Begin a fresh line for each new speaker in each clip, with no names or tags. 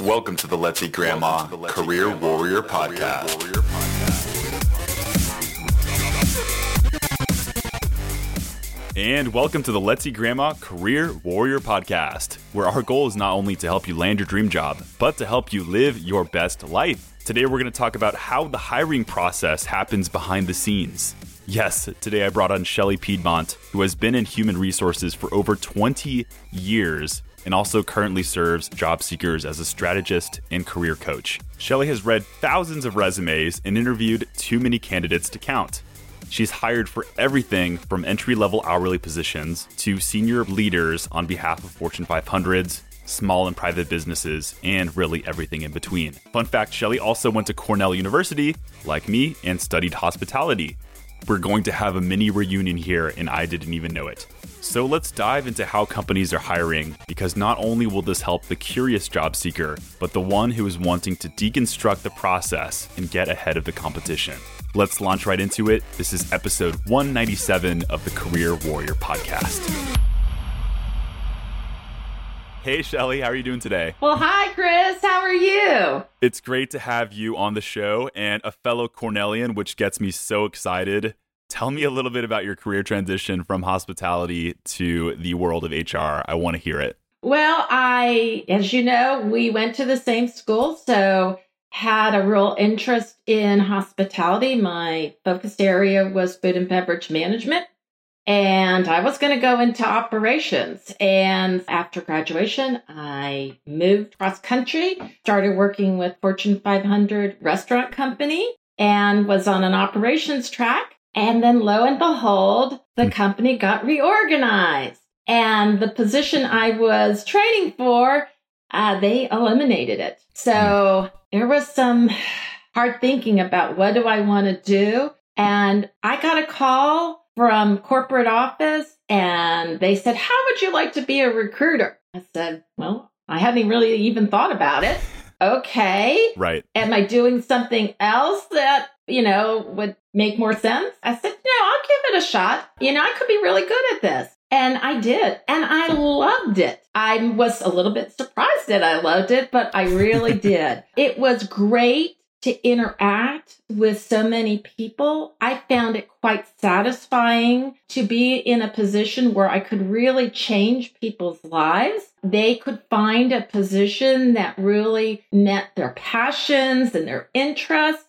Welcome to the Let's Eat Grandma Career Warrior Podcast.
And welcome to the Let's Eat Grandma Career Warrior Podcast, where our goal is not only to help you land your dream job, but to help you live your best life. Today, we're going to talk about how the hiring process happens behind the scenes. Yes, today I brought on Shelly Piedmont, who has been in human resources for over 20 years and also currently serves job seekers as a strategist and career coach. Shelly has read thousands of resumes and interviewed too many candidates to count. She's hired for everything from entry level hourly positions to senior leaders on behalf of Fortune 500s, small and private businesses, and really everything in between. Fun fact Shelly also went to Cornell University, like me, and studied hospitality. We're going to have a mini reunion here, and I didn't even know it. So let's dive into how companies are hiring because not only will this help the curious job seeker, but the one who is wanting to deconstruct the process and get ahead of the competition. Let's launch right into it. This is episode 197 of the Career Warrior podcast. Hey, Shelly, how are you doing today?
Well, hi, Chris. How are you?
It's great to have you on the show and a fellow Cornellian, which gets me so excited. Tell me a little bit about your career transition from hospitality to the world of HR. I want to hear it.
Well, I, as you know, we went to the same school, so had a real interest in hospitality. My focused area was food and beverage management. And I was going to go into operations. And after graduation, I moved cross country, started working with Fortune 500 restaurant company and was on an operations track. And then lo and behold, the hmm. company got reorganized. And the position I was training for, uh, they eliminated it. So there was some hard thinking about what do I want to do. And I got a call from corporate office and they said, How would you like to be a recruiter? I said, Well, I hadn't really even thought about it. Okay.
Right.
Am I doing something else that you know, would make more sense. I said, no, I'll give it a shot. You know, I could be really good at this. And I did. And I loved it. I was a little bit surprised that I loved it, but I really did. It was great to interact with so many people. I found it quite satisfying to be in a position where I could really change people's lives. They could find a position that really met their passions and their interests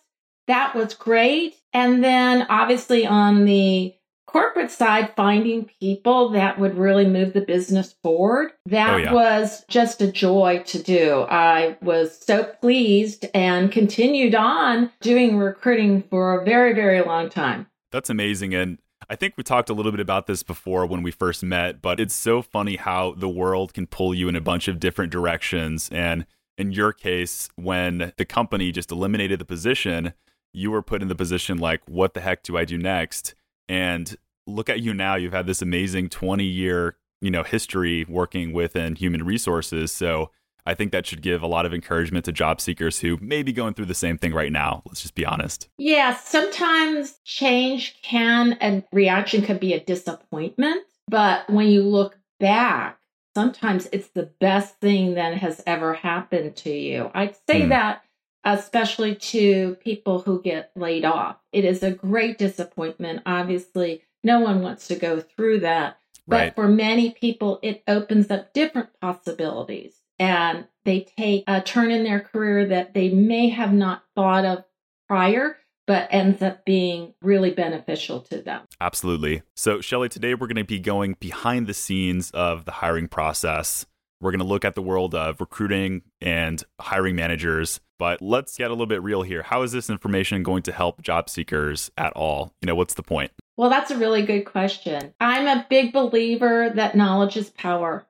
that was great. And then obviously on the corporate side, finding people that would really move the business forward. That oh, yeah. was just a joy to do. I was so pleased and continued on doing recruiting for a very, very long time.
That's amazing. And I think we talked a little bit about this before when we first met, but it's so funny how the world can pull you in a bunch of different directions. And in your case, when the company just eliminated the position, you were put in the position like, what the heck do I do next? And look at you now. You've had this amazing 20 year, you know, history working within human resources. So I think that should give a lot of encouragement to job seekers who may be going through the same thing right now. Let's just be honest.
Yeah, sometimes change can and reaction can be a disappointment. But when you look back, sometimes it's the best thing that has ever happened to you. I'd say mm. that especially to people who get laid off. It is a great disappointment. Obviously, no one wants to go through that. But right. for many people, it opens up different possibilities and they take a turn in their career that they may have not thought of prior, but ends up being really beneficial to them.
Absolutely. So, Shelly, today we're going to be going behind the scenes of the hiring process. We're going to look at the world of recruiting and hiring managers but let's get a little bit real here. How is this information going to help job seekers at all? You know, what's the point?
Well, that's a really good question. I'm a big believer that knowledge is power.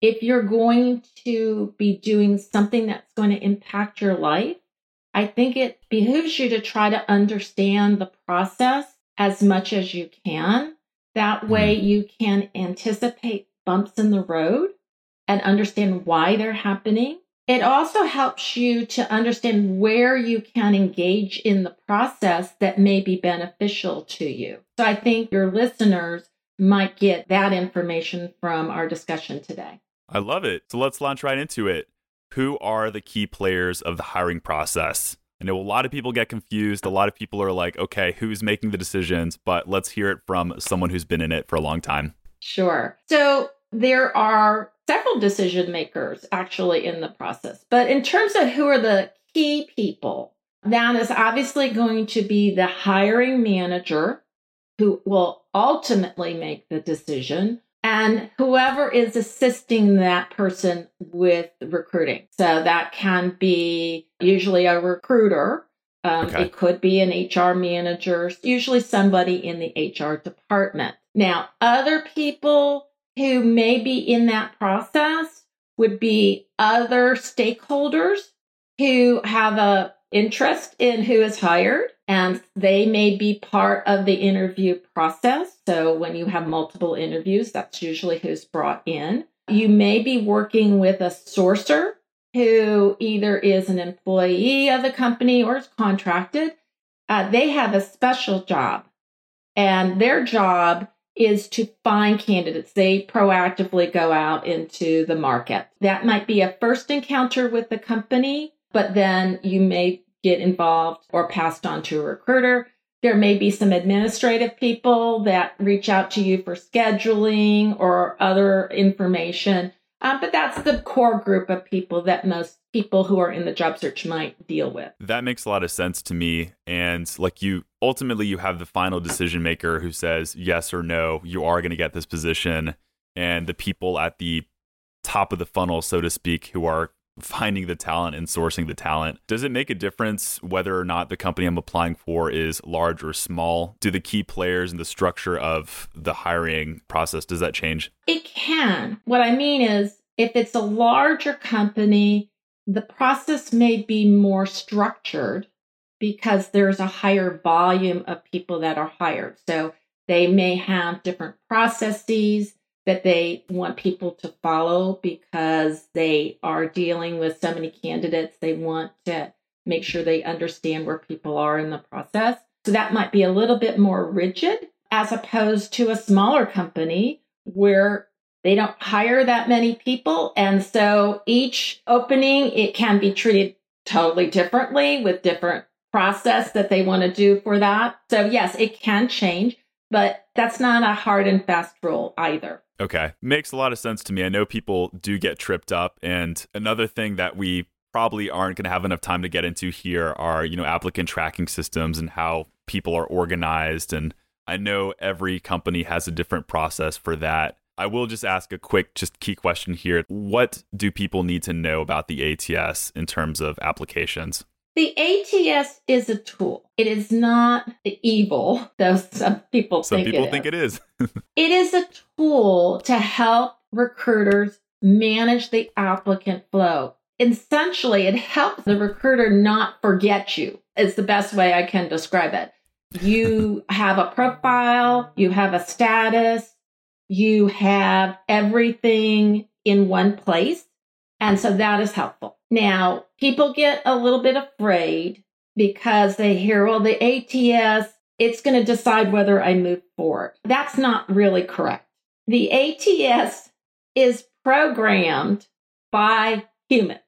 If you're going to be doing something that's going to impact your life, I think it behooves you to try to understand the process as much as you can. That way, mm-hmm. you can anticipate bumps in the road and understand why they're happening it also helps you to understand where you can engage in the process that may be beneficial to you. So I think your listeners might get that information from our discussion today.
I love it. So let's launch right into it. who are the key players of the hiring process? I know a lot of people get confused. A lot of people are like, okay, who's making the decisions? But let's hear it from someone who's been in it for a long time.
Sure. So there are several decision makers actually in the process. But in terms of who are the key people, that is obviously going to be the hiring manager who will ultimately make the decision and whoever is assisting that person with recruiting. So that can be usually a recruiter. Um, okay. It could be an HR manager, usually somebody in the HR department. Now, other people who may be in that process would be other stakeholders who have a interest in who is hired and they may be part of the interview process. So when you have multiple interviews, that's usually who's brought in. You may be working with a sourcer who either is an employee of the company or is contracted. Uh, they have a special job, and their job is to find candidates. They proactively go out into the market. That might be a first encounter with the company, but then you may get involved or passed on to a recruiter. There may be some administrative people that reach out to you for scheduling or other information. Um, but that's the core group of people that most people who are in the job search might deal with.
That makes a lot of sense to me. And like you, ultimately, you have the final decision maker who says yes or no, you are going to get this position. And the people at the top of the funnel, so to speak, who are finding the talent and sourcing the talent. Does it make a difference whether or not the company I'm applying for is large or small? Do the key players and the structure of the hiring process does that change?
It can. What I mean is if it's a larger company, the process may be more structured because there's a higher volume of people that are hired. So they may have different processes that they want people to follow because they are dealing with so many candidates. They want to make sure they understand where people are in the process. So that might be a little bit more rigid as opposed to a smaller company where they don't hire that many people. And so each opening, it can be treated totally differently with different process that they want to do for that. So yes, it can change, but that's not a hard and fast rule either.
Okay. Makes a lot of sense to me. I know people do get tripped up. And another thing that we probably aren't going to have enough time to get into here are, you know, applicant tracking systems and how people are organized. And I know every company has a different process for that. I will just ask a quick, just key question here. What do people need to know about the ATS in terms of applications?
The ATS is a tool. It is not the evil, though some people
some
think
people it think is. it is.
it is a tool to help recruiters manage the applicant flow. Essentially, it helps the recruiter not forget you. Is the best way I can describe it. You have a profile, you have a status, you have everything in one place. And so that is helpful. Now, people get a little bit afraid because they hear, well, the ATS, it's going to decide whether I move forward. That's not really correct. The ATS is programmed by humans.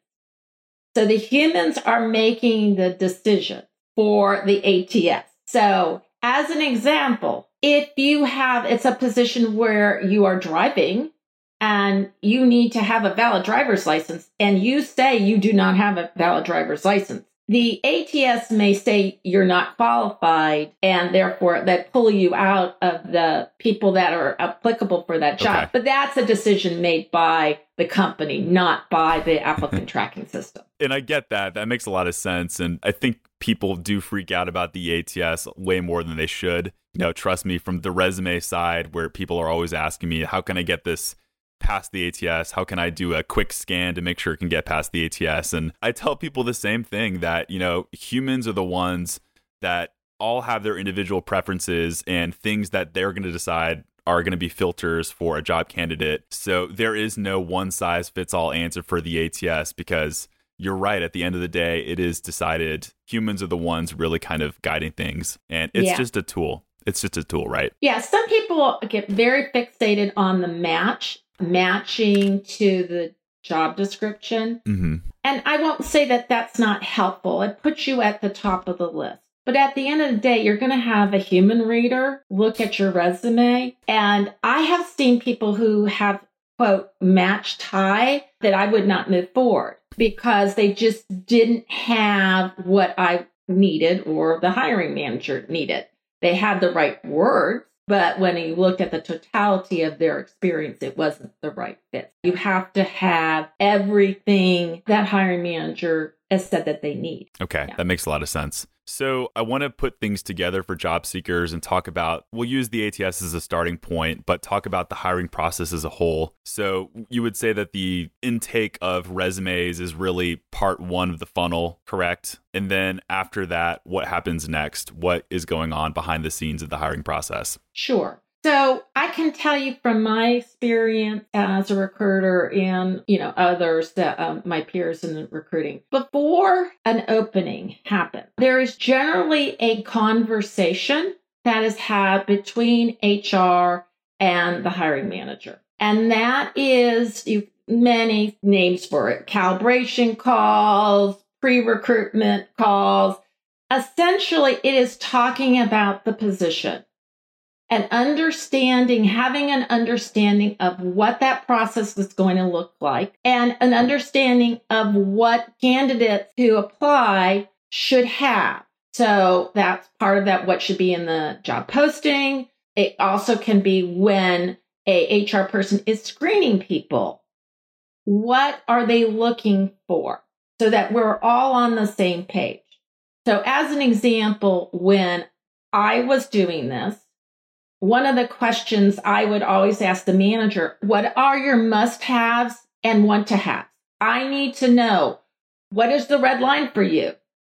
So the humans are making the decision for the ATS. So as an example, if you have, it's a position where you are driving and you need to have a valid driver's license and you say you do not have a valid driver's license, the ATS may say you're not qualified and therefore they pull you out of the people that are applicable for that job. Okay. But that's a decision made by the company, not by the applicant hmm. tracking system.
And I get that. That makes a lot of sense. And I think people do freak out about the ATS way more than they should. You know, trust me, from the resume side, where people are always asking me, how can I get this past the ATS? How can I do a quick scan to make sure it can get past the ATS? And I tell people the same thing that, you know, humans are the ones that all have their individual preferences and things that they're going to decide are going to be filters for a job candidate. So there is no one size fits all answer for the ATS because you're right. At the end of the day, it is decided humans are the ones really kind of guiding things. And it's yeah. just a tool. It's just a tool, right?
Yeah. Some people get very fixated on the match matching to the job description.
hmm
And I won't say that that's not helpful. It puts you at the top of the list. But at the end of the day, you're going to have a human reader look at your resume. And I have seen people who have, quote, matched tie that I would not move forward because they just didn't have what I needed or the hiring manager needed. They had the right words, but when he looked at the totality of their experience, it wasn't the right fit. You have to have everything that hiring manager has said that they need.
Okay,
Yeah.
that makes a lot of sense. So I want to put things together for job seekers and talk about, we'll use the ATS as a starting point, but talk about the hiring process as a whole. So you would say that the intake of resumes is really part one of the funnel, correct? And then after that, what happens next? What is going on behind the scenes of the hiring process?
Sure. So can tell you from my experience as a recruiter and you know others that um, my peers in recruiting before an opening happens, there is generally a conversation that is had between HR and the hiring manager, and that is you many names for it: calibration calls, pre-recruitment calls. Essentially, it is talking about the position and understanding, having an understanding of what that process is going to look like and an understanding of what candidates who apply should have. So that's part of that, what should be in the job posting. It also can be when a HR person is screening people. What are they looking for? So that we're all on the same page. So as an example, when I was doing this, one of the questions I would always ask the manager, what are your must haves and want to haves? I need to know what is the red line for you?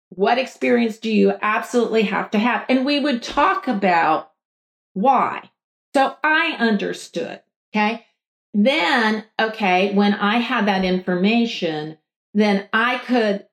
What experience do you absolutely have to have? And we would talk about why. So I understood. Okay. Then, okay, when I had that information, then I could,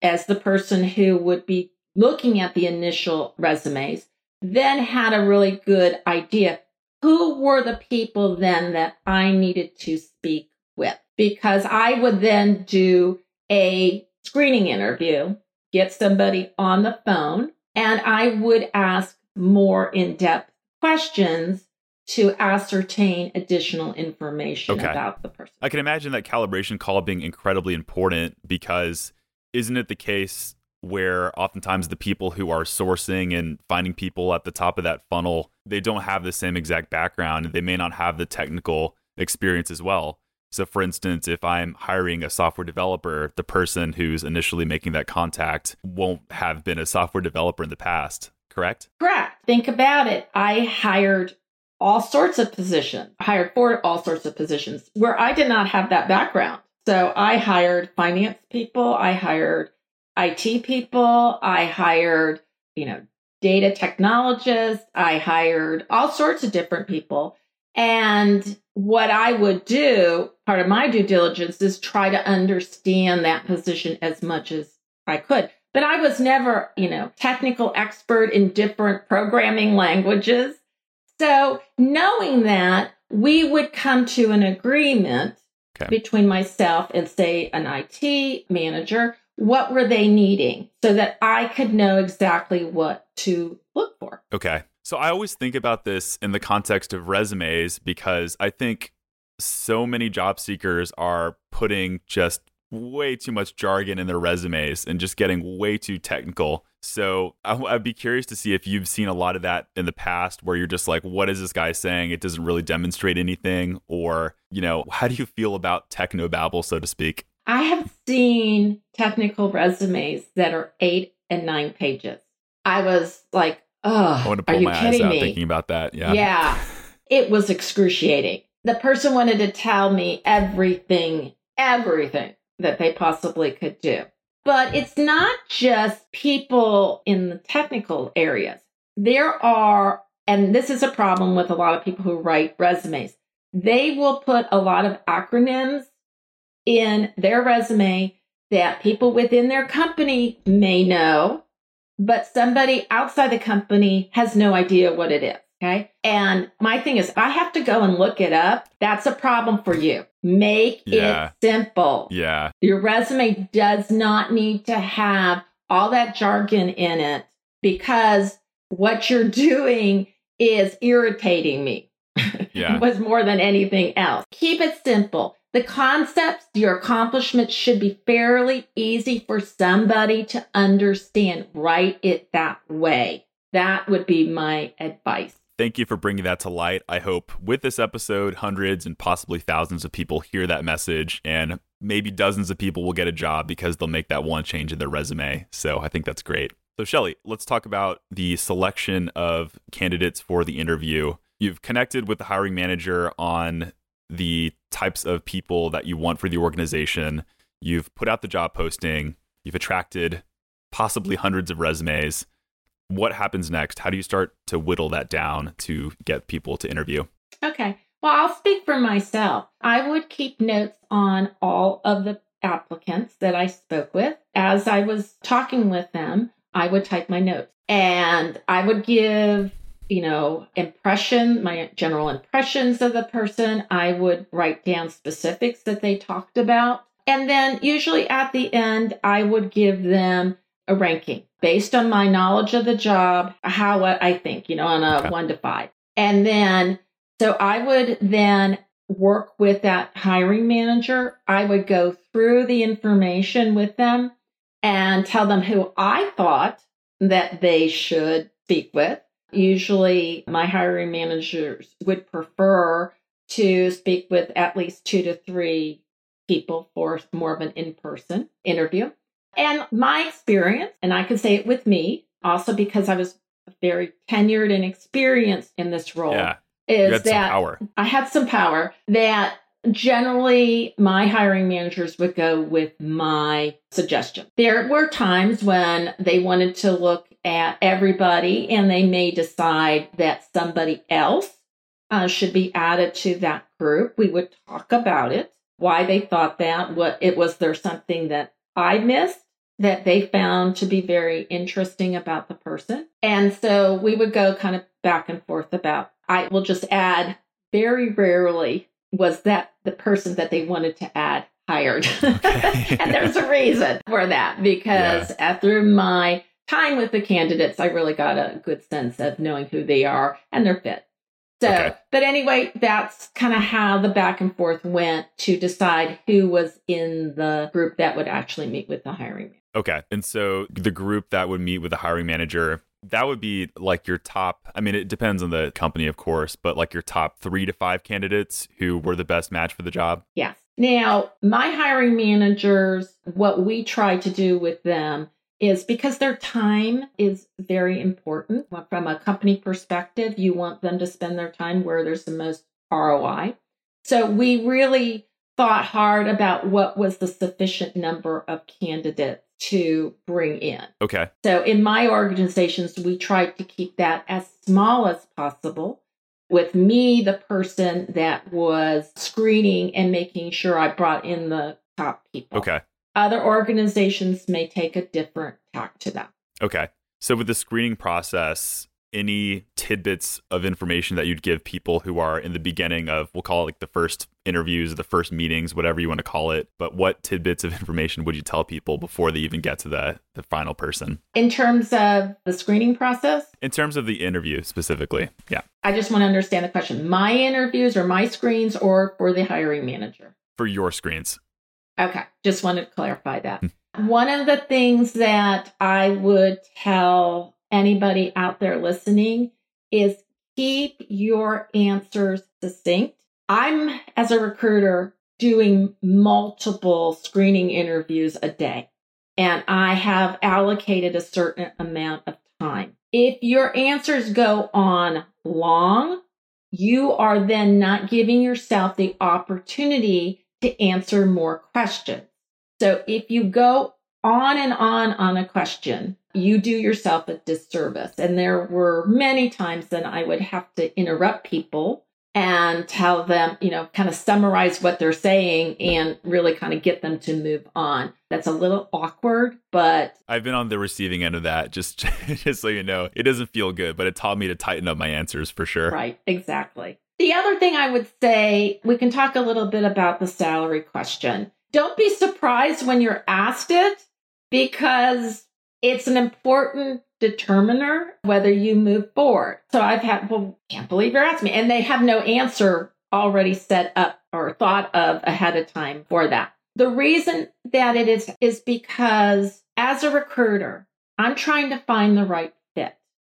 as the person who would be looking at the initial resumes, then had a really good idea who were the people then that I needed to speak with because I would then do a screening interview, get somebody on the phone, and I would ask more in depth questions to ascertain additional information
Okay.
about the person.
I can imagine that calibration call being incredibly important because isn't it the case where oftentimes the people who are sourcing and finding people at the top of that funnel, they don't have the same exact background. They may not have the technical experience as well. So, for instance, if I'm hiring a software developer, the person who's initially making that contact won't have been a software developer in the past, correct?
Correct. Think about it. I hired all sorts of positions, hired for all sorts of positions where I did not have that background. So I hired finance people, I hired IT people, I hired, you know, data technologists, I hired all sorts of different people. And what I would do, part of my due diligence is try to understand that position as much as I could. But I was never, you know, technical expert in different programming languages. So knowing that, we would come to an agreement
Okay.
between myself and say an IT manager. What were they needing so that I could know exactly what to look for?
Okay. So I always think about this in the context of resumes because I think so many job seekers are putting just way too much jargon in their resumes and just getting way too technical. So I'd be curious to see if you've seen a lot of that in the past where you're just like, what is this guy saying? It doesn't really demonstrate anything. Or, you know, how do you feel about techno babble, so to speak?
I have seen technical resumes that are eight and nine pages. I was like, oh,
I want to
are
pull
you
my eyes
kidding
out
me?
thinking about that. Yeah.
Yeah. It was excruciating. The person wanted to tell me everything, everything that they possibly could do. But it's not just people in the technical areas. There are, and this is a problem with a lot of people who write resumes, they will put a lot of acronyms in their resume that people within their company may know, but somebody outside the company has no idea what it is. Okay. And my thing is, I have to go and look it up. That's a problem for you. Make
Yeah.
it simple.
Yeah.
Your resume does not need to have all that jargon in it because what you're doing is irritating me.
Yeah.
was more than anything else. Keep it simple. The concepts, your accomplishments should be fairly easy for somebody to understand. Write it that way. That would be my advice.
Thank you for bringing that to light. I hope with this episode, hundreds and possibly thousands of people hear that message, and maybe dozens of people will get a job because they'll make that one change in their resume. So I think that's great. So, Shelly, let's talk about the selection of candidates for the interview. You've connected with the hiring manager on the types of people that you want for the organization. You've put out the job posting. You've attracted possibly hundreds of resumes. What happens next? How do you start to whittle that down to get people to interview?
Okay. Well, I'll speak for myself. I would keep notes on all of the applicants that I spoke with. As I was talking with them, I would type my notes and I would give, you know, impression, my general impressions of the person. I would write down specifics that they talked about. And then usually at the end, I would give them a ranking based on my knowledge of the job, how I think, you know, on a
Okay.
one to five. And then so I would then work with that hiring manager. I would go through the information with them and tell them who I thought that they should speak with. Usually, my hiring managers would prefer to speak with at least two to three people for more of an in person interview. And my experience, and I can say it with me, also because I was very tenured and experienced in this role,
Yeah.
is
You had some
that
power.
I had some power that generally my hiring managers would go with my suggestion. There were times when they wanted to look at everybody and they may decide that somebody else uh, should be added to that group. We would talk about it, why they thought that, what it was there something that I missed that they found to be very interesting about the person. And so we would go kind of back and forth about I will just add very rarely was that the person that they wanted to add hired.
Okay.
and there's a reason for that because uh, through my time with the candidates, I really got a good sense of knowing who they are and their fit. So,
Okay.
but anyway, that's kind of how the back and forth went to decide who was in the group that would actually meet with the hiring manager.
Okay. And so the group that would meet with the hiring manager, that would be like your top, I mean, it depends on the company, of course, but like your top three to five candidates who were the best match for the job.
Yes. Now, my hiring managers, what we try to do with them is because their time is very important. From a company perspective, you want them to spend their time where there's the most ROI. So we really thought hard about what was the sufficient number of candidates to bring in.
Okay.
So in my organizations, we tried to keep that as small as possible. With me, the person that was screening and making sure I brought in the top people.
Okay.
Other organizations may take a different tack to that.
Okay. So with the screening process, any tidbits of information that you'd give people who are in the beginning of, we'll call it like the first interviews, the first meetings, whatever you want to call it. But what tidbits of information would you tell people before they even get to the, the final person?
In terms of the screening process,
In terms of the interview specifically. Yeah.
I just want to understand the question. My interviews or my screens or for the hiring manager?
For your screens.
Okay, just wanted to clarify that. Hmm. One of the things that I would tell anybody out there listening is keep your answers succinct. I'm, as a recruiter, doing multiple screening interviews a day, and I have allocated a certain amount of time. If your answers go on long, you are then not giving yourself the opportunity to answer more questions. So if you go on and on on a question, you do yourself a disservice. And there were many times that I would have to interrupt people and tell them, you know, kind of summarize what they're saying and really kind of get them to move on. That's a little awkward, but
I've been on the receiving end of that. Just, just so you know, it doesn't feel good, but it taught me to tighten up my answers for sure.
Right, exactly. The other thing I would say, we can talk a little bit about the salary question. Don't be surprised when you're asked it because it's an important determiner whether you move forward. So I've had, well, can't believe you're asking me. And they have no answer already set up or thought of ahead of time for that. The reason that it is, is because as a recruiter, I'm trying to find the right.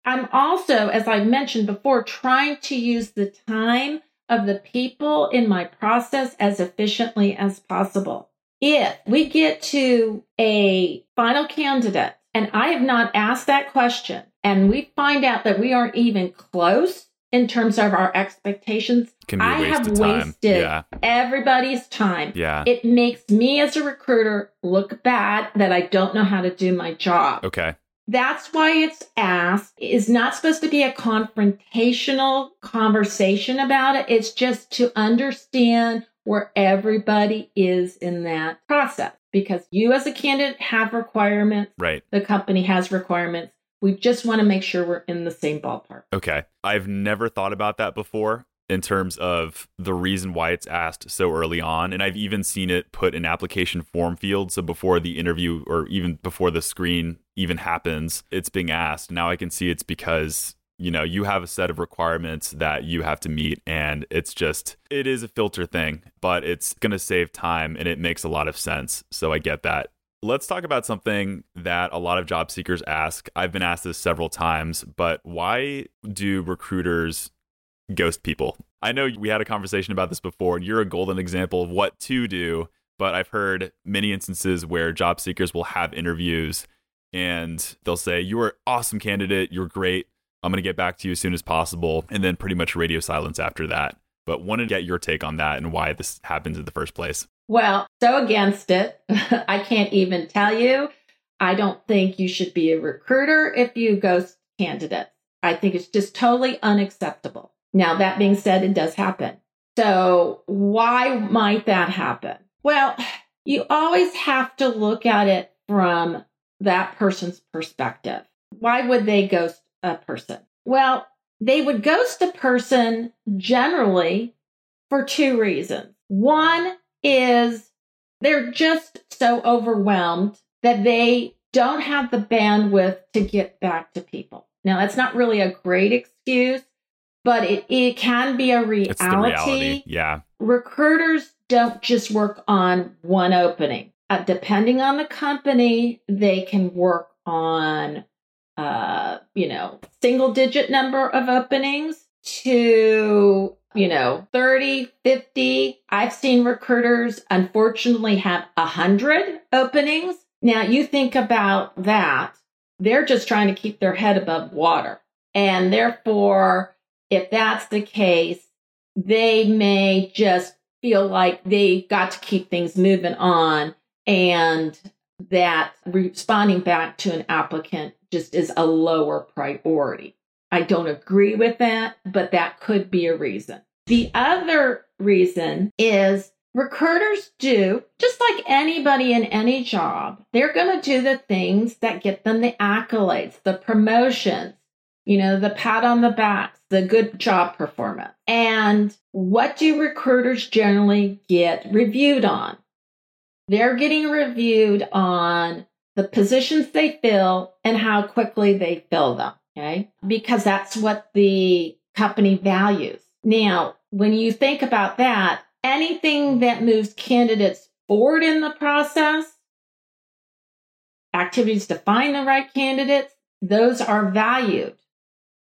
I'm also, as I mentioned before, trying to use the time of the people in my process as efficiently as possible. If we get to a final candidate and I have not asked that question, and we find out that we aren't even close in terms of our expectations,
Can be a
I have wasted
Yeah.
everybody's time.
Yeah.
It makes me as a recruiter look bad that I don't know how to do my job.
Okay.
That's why it's asked. It's not supposed to be a confrontational conversation about it. It's just to understand where everybody is in that process. Because you as a candidate have requirements,
Right.
the company has requirements. We just want to make sure we're in the same ballpark.
Okay. I've never thought about that before in terms of the reason why it's asked so early on. And I've even seen it put in application form field. So before the interview or even before the screen even happens, it's being asked. Now I can see it's because, you know, you have a set of requirements that you have to meet. And it's just, it is a filter thing, but it's going to save time and it makes a lot of sense. So I get that. Let's talk about something that a lot of job seekers ask. I've been asked this several times, but why do recruiters ghost people? I know we had a conversation about this before, and you're a golden example of what to do, but I've heard many instances where job seekers will have interviews and they'll say, You're an awesome candidate, you're great. I'm going to get back to you as soon as possible. And then pretty much radio silence after that. But wanted to get your take on that and why this happens in the first place.
Well, so against it. I can't even tell you. I don't think you should be a recruiter if you ghost candidates. I think it's just totally unacceptable. Now, that being said, it does happen. So, why might that happen? Well, you always have to look at it from that person's perspective. Why would they ghost a person? Well, they would ghost a person generally for two reasons. One is they're just so overwhelmed that they don't have the bandwidth to get back to people. Now, that's not really a great excuse, but it, it can be a reality.
It's the reality. Yeah.
Recruiters don't just work on one opening. Uh, depending on the company, they can work on, uh, you know, single digit number of openings to you know 30 50 i've seen recruiters unfortunately have 100 openings now you think about that they're just trying to keep their head above water and therefore if that's the case they may just feel like they got to keep things moving on and that responding back to an applicant just is a lower priority I don't agree with that, but that could be a reason. The other reason is recruiters do, just like anybody in any job, they're going to do the things that get them the accolades, the promotions, you know, the pat on the back, the good job performance. And what do recruiters generally get reviewed on? They're getting reviewed on the positions they fill and how quickly they fill them. Okay. Because that's what the company values. Now, when you think about that, anything that moves candidates forward in the process, activities to find the right candidates, those are valued.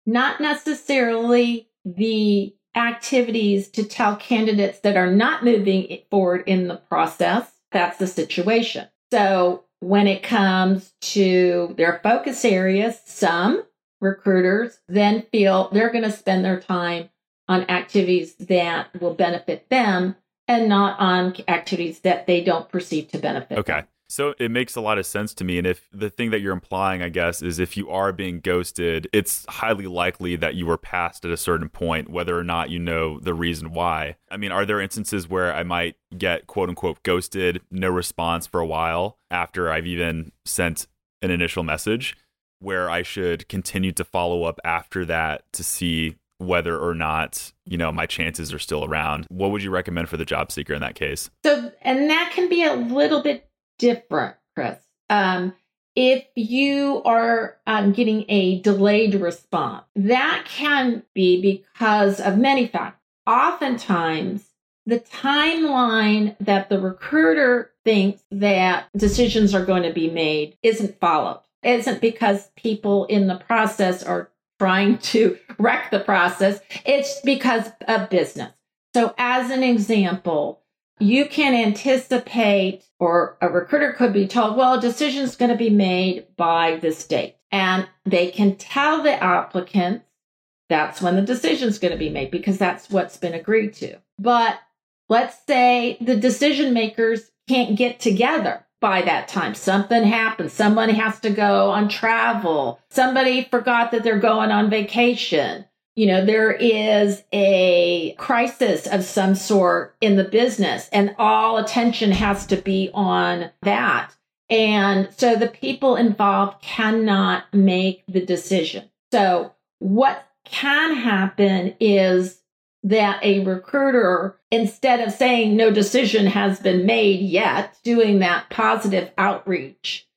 Not necessarily the activities to tell candidates that are not moving forward in the process. That's the situation. So when it comes to their focus areas, some recruiters then feel they're going to spend their time on activities that will benefit them and not on activities that they don't perceive to benefit.
Okay. So it makes a lot of sense to me. And if the thing that you're implying, I guess, is if you are being ghosted, it's highly likely that you were passed at a certain point, whether or not you know the reason why. I mean, are there instances where I might get quote unquote ghosted, no response for a while after I've even sent an initial message? Where I should continue to follow up after that to see whether or not you know my chances are still around what would you recommend for the job seeker in that case
so and that can be a little bit different chris um, if you are um, getting a delayed response that can be because of many factors oftentimes the timeline that the recruiter thinks that decisions are going to be made isn't followed it isn't because people in the process are trying to wreck the process. It's because of business. So, as an example, you can anticipate, or a recruiter could be told, well, a decision is going to be made by this date. And they can tell the applicant that's when the decision is going to be made because that's what's been agreed to. But let's say the decision makers can't get together by that time. Something happens. Somebody has to go on travel. Somebody forgot that they're going on vacation. You know, there is a crisis of some sort in the business, and all attention has to be on that. And so the people involved cannot make the decision. So, what can happen is that a recruiter, instead of saying no decision has been made yet, doing that positive outreach,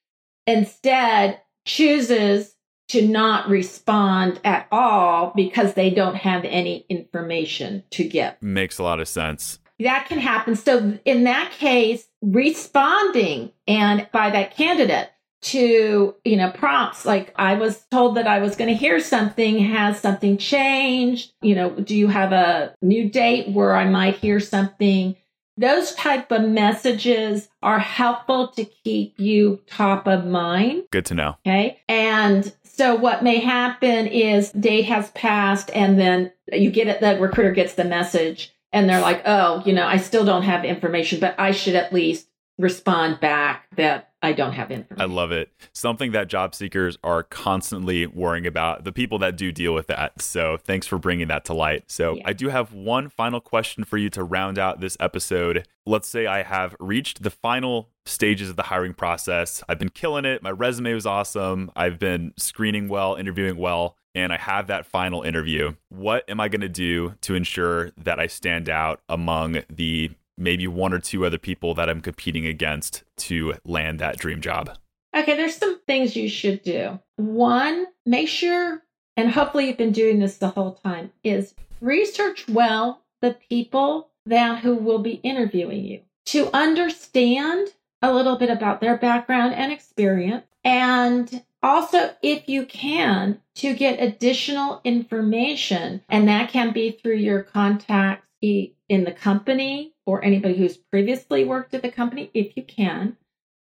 instead chooses to not respond at all because they don't have any information to give.
Makes a lot of sense.
That can happen. So, in that case, responding and by that candidate to you know prompts like i was told that i was going to hear something has something changed you know do you have a new date where i might hear something those type of messages are helpful to keep you top of mind
good to know
okay and so what may happen is date has passed and then you get it the recruiter gets the message and they're like oh you know i still don't have information but i should at least respond back that I don't have information.
I love it. Something that job seekers are constantly worrying about, the people that do deal with that. So thanks for bringing that to light. So yeah. I do have one final question for you to round out this episode. Let's say I have reached the final stages of the hiring process. I've been killing it. My resume was awesome. I've been screening well, interviewing well and I have that final interview, what am I going to do to ensure that I stand out among the maybe one or two other people that I'm competing against to land that dream job?
Okay, there's some things you should do. One, make sure, and hopefully you've been doing this the whole time, is research well the people that who will be interviewing you to understand a little bit about their background and experience and also if you can to get additional information and that can be through your contacts in the company or anybody who's previously worked at the company, if you can,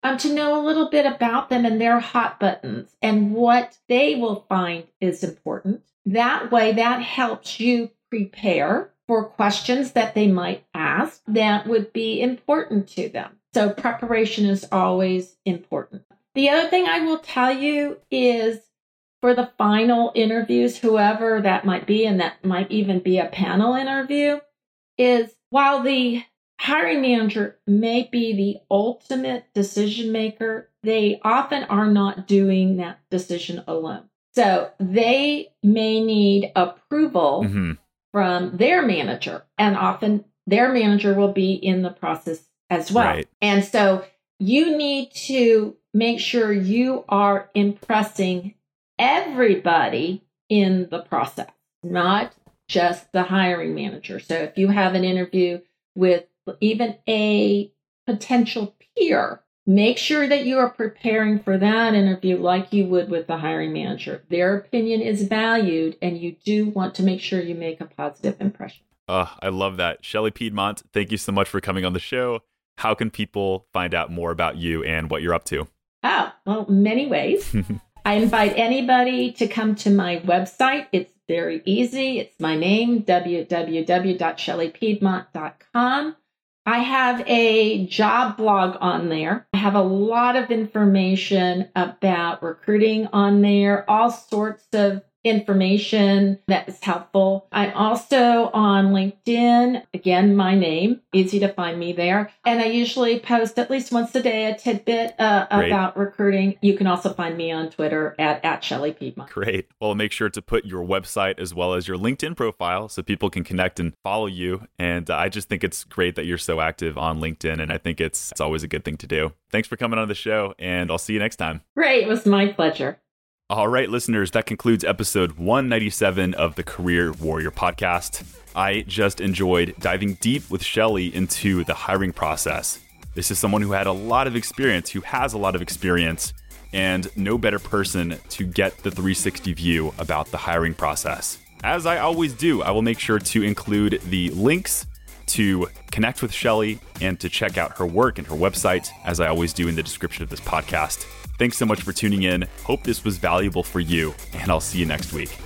um, to know a little bit about them and their hot buttons and what they will find is important. That way, that helps you prepare for questions that they might ask that would be important to them. So, preparation is always important. The other thing I will tell you is for the final interviews, whoever that might be, and that might even be a panel interview, is while the hiring manager may be the ultimate decision maker, they often are not doing that decision alone. So they may need approval mm-hmm. from their manager, and often their manager will be in the process as well. Right. And so you need to make sure you are impressing everybody in the process, not just the hiring manager. So if you have an interview with even a potential peer, make sure that you are preparing for that interview like you would with the hiring manager. Their opinion is valued, and you do want to make sure you make a positive impression.
Uh, I love that. Shelly Piedmont, thank you so much for coming on the show. How can people find out more about you and what you're up to?
Oh, well, many ways. I invite anybody to come to my website. It's very easy. It's my name, www.shellypiedmont.com. I have a job blog on there. I have a lot of information about recruiting on there, all sorts of information that is helpful. I'm also on LinkedIn. Again, my name, easy to find me there. And I usually post at least once a day a tidbit uh, about recruiting. You can also find me on Twitter at, at Shelly Piedmont.
Great. Well, make sure to put your website as well as your LinkedIn profile so people can connect and follow you. And uh, I just think it's great that you're so active on LinkedIn. And I think it's, it's always a good thing to do. Thanks for coming on the show, and I'll see you next time.
Great. It was my pleasure.
All right, listeners, that concludes episode 197 of the Career Warrior podcast. I just enjoyed diving deep with Shelly into the hiring process. This is someone who had a lot of experience, who has a lot of experience, and no better person to get the 360 view about the hiring process. As I always do, I will make sure to include the links to connect with Shelly and to check out her work and her website, as I always do in the description of this podcast. Thanks so much for tuning in. Hope this was valuable for you, and I'll see you next week.